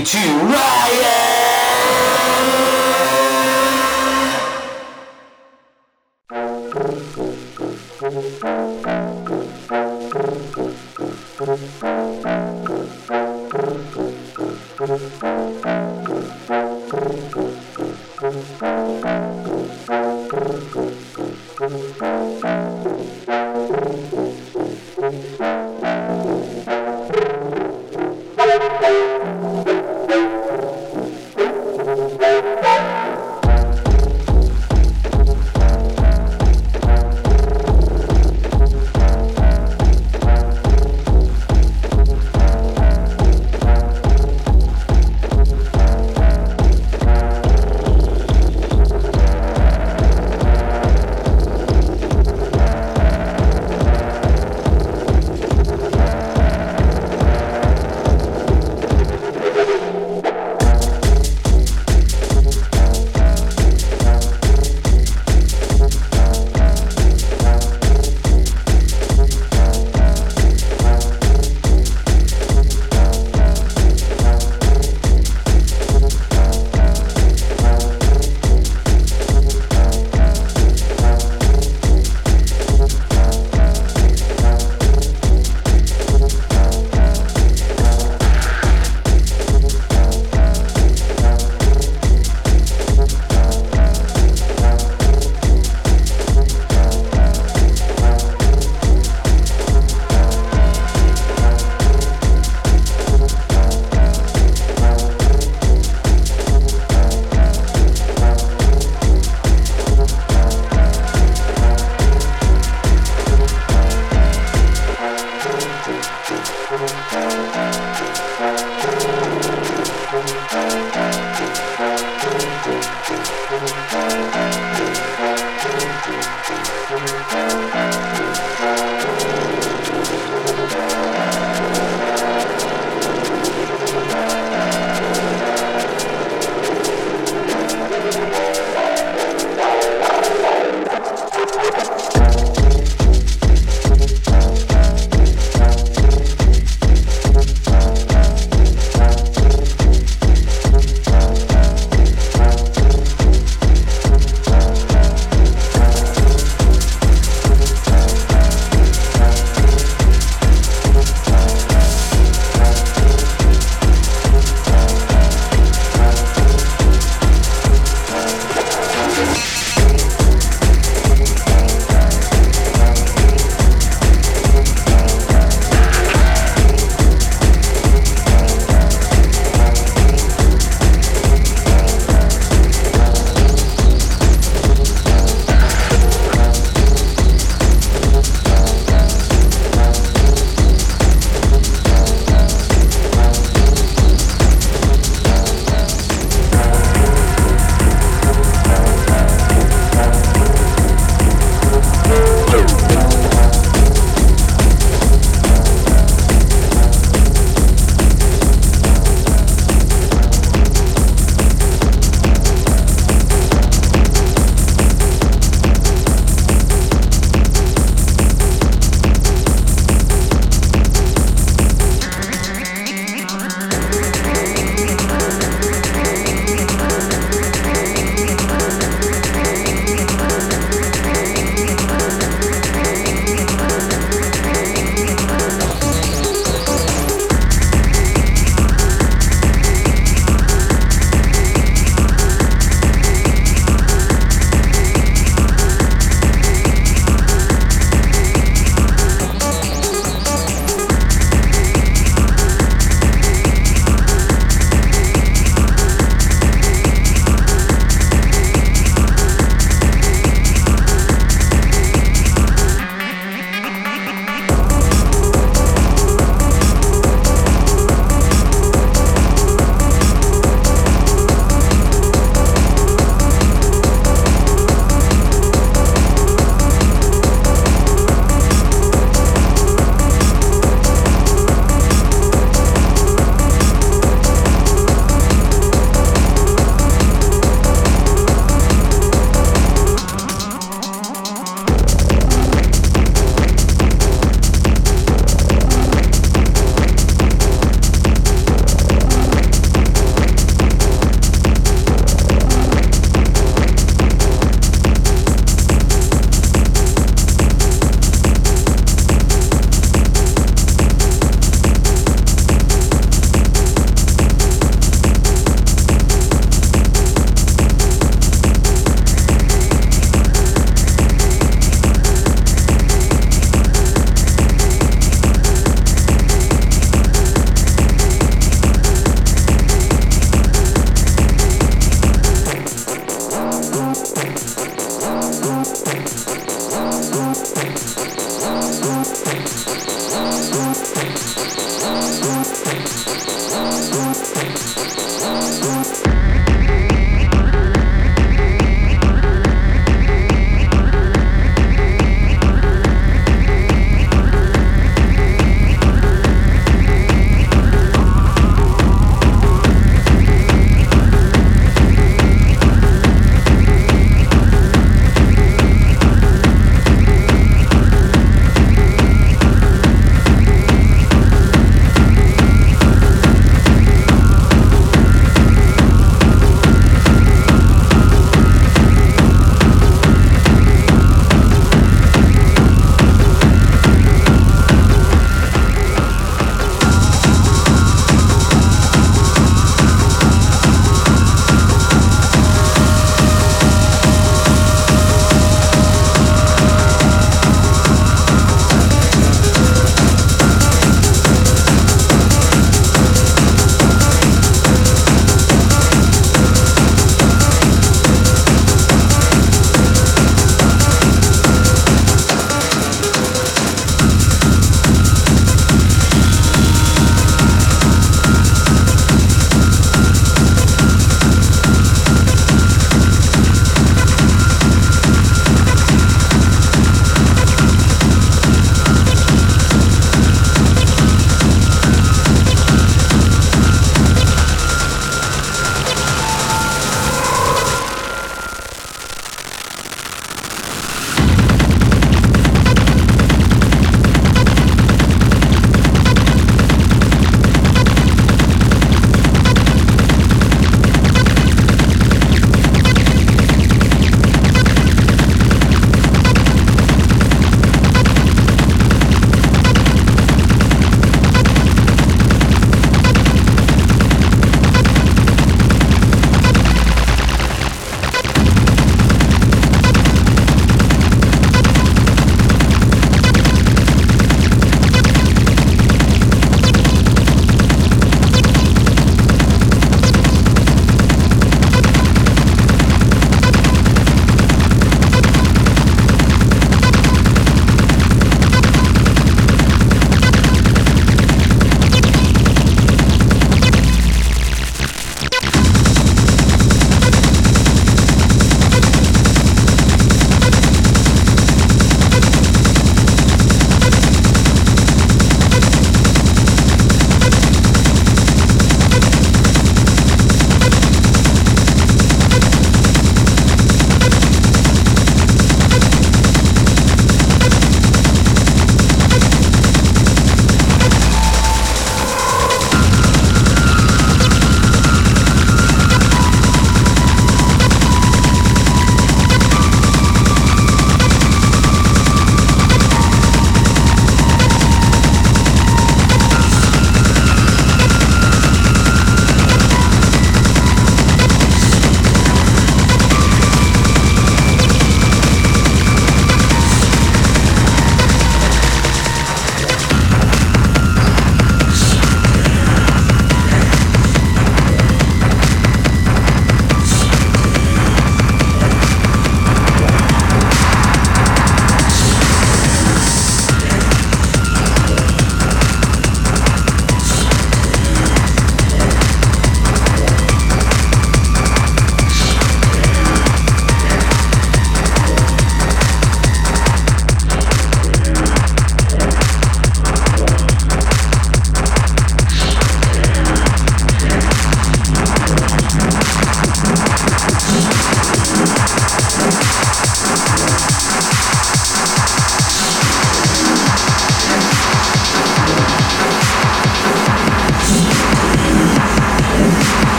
to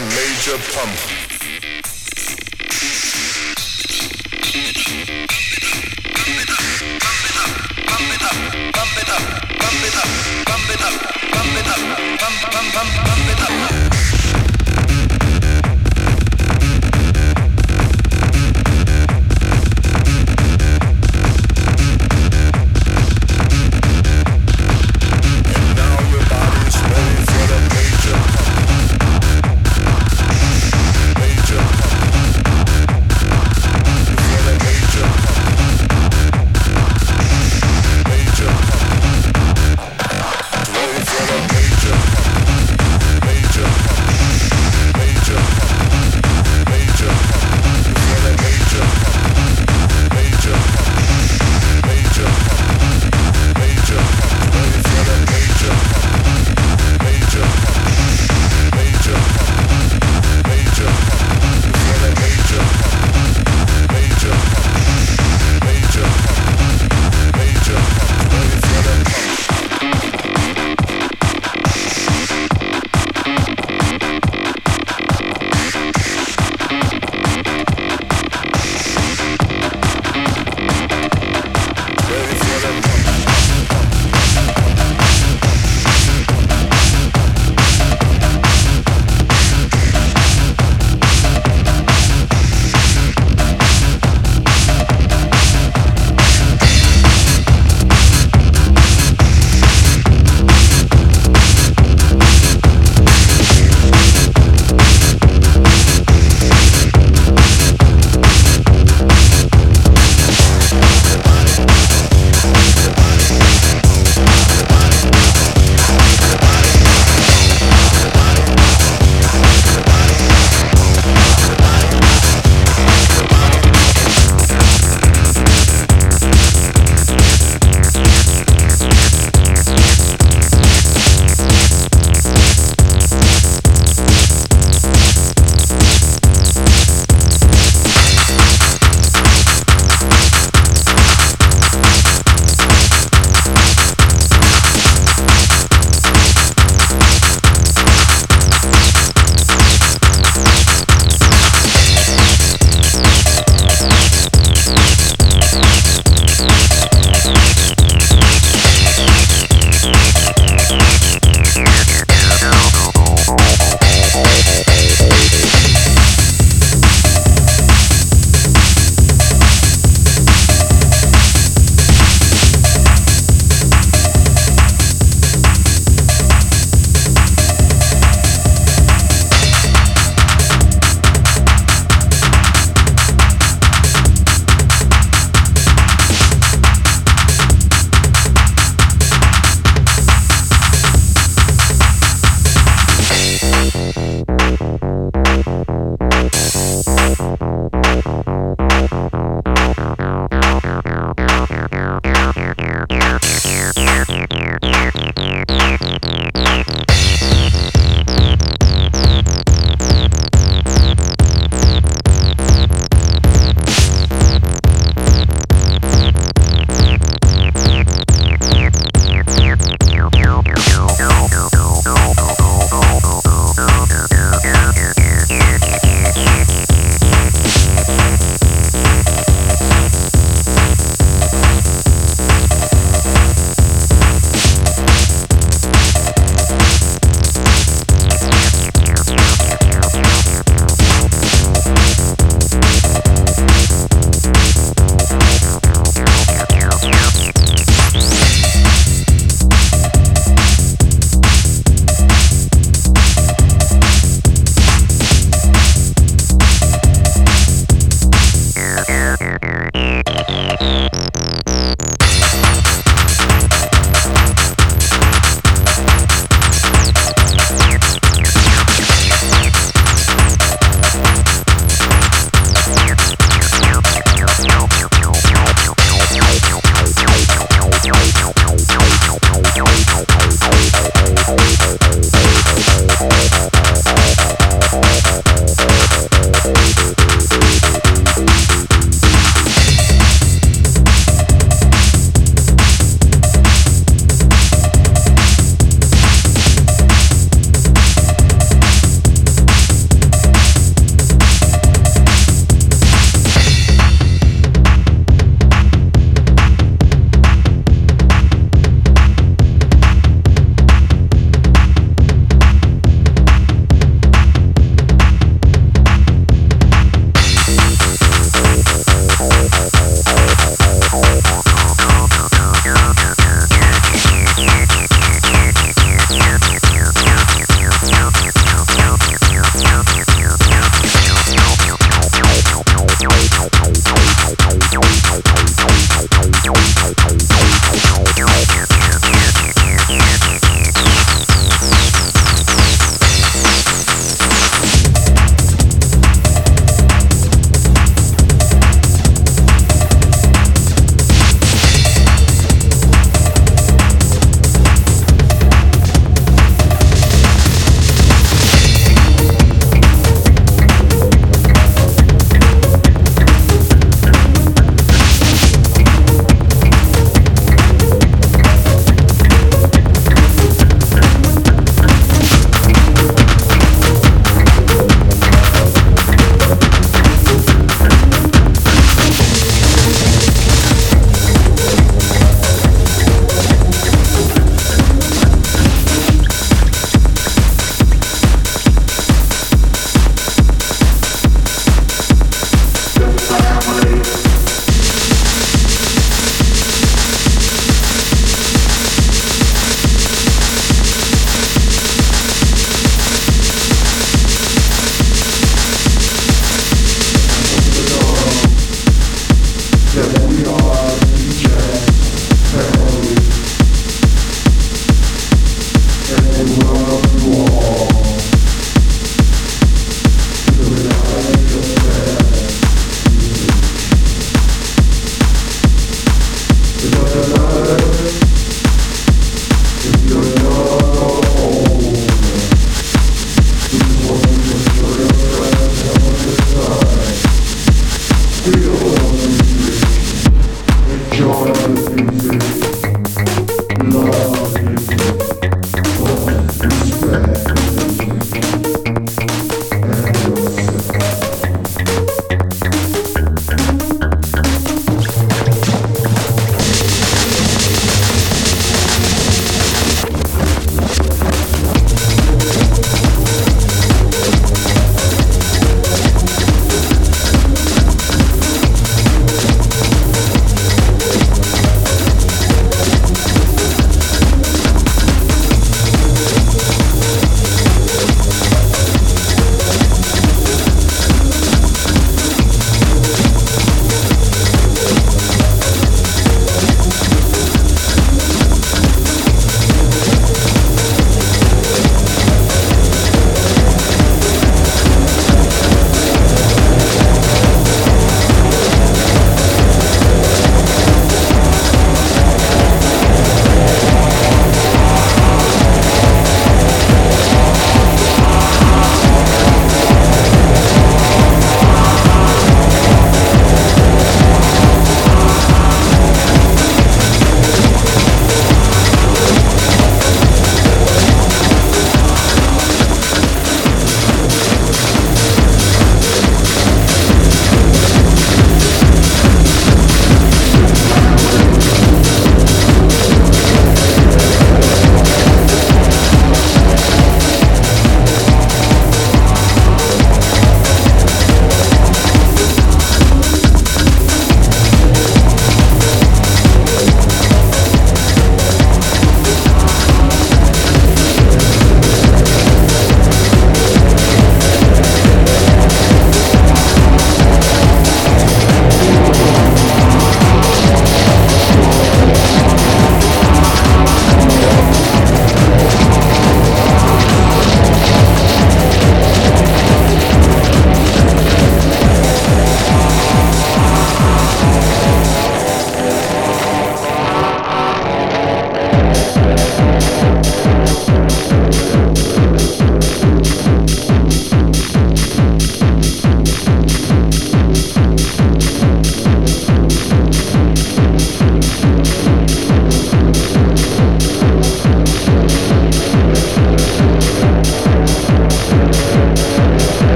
major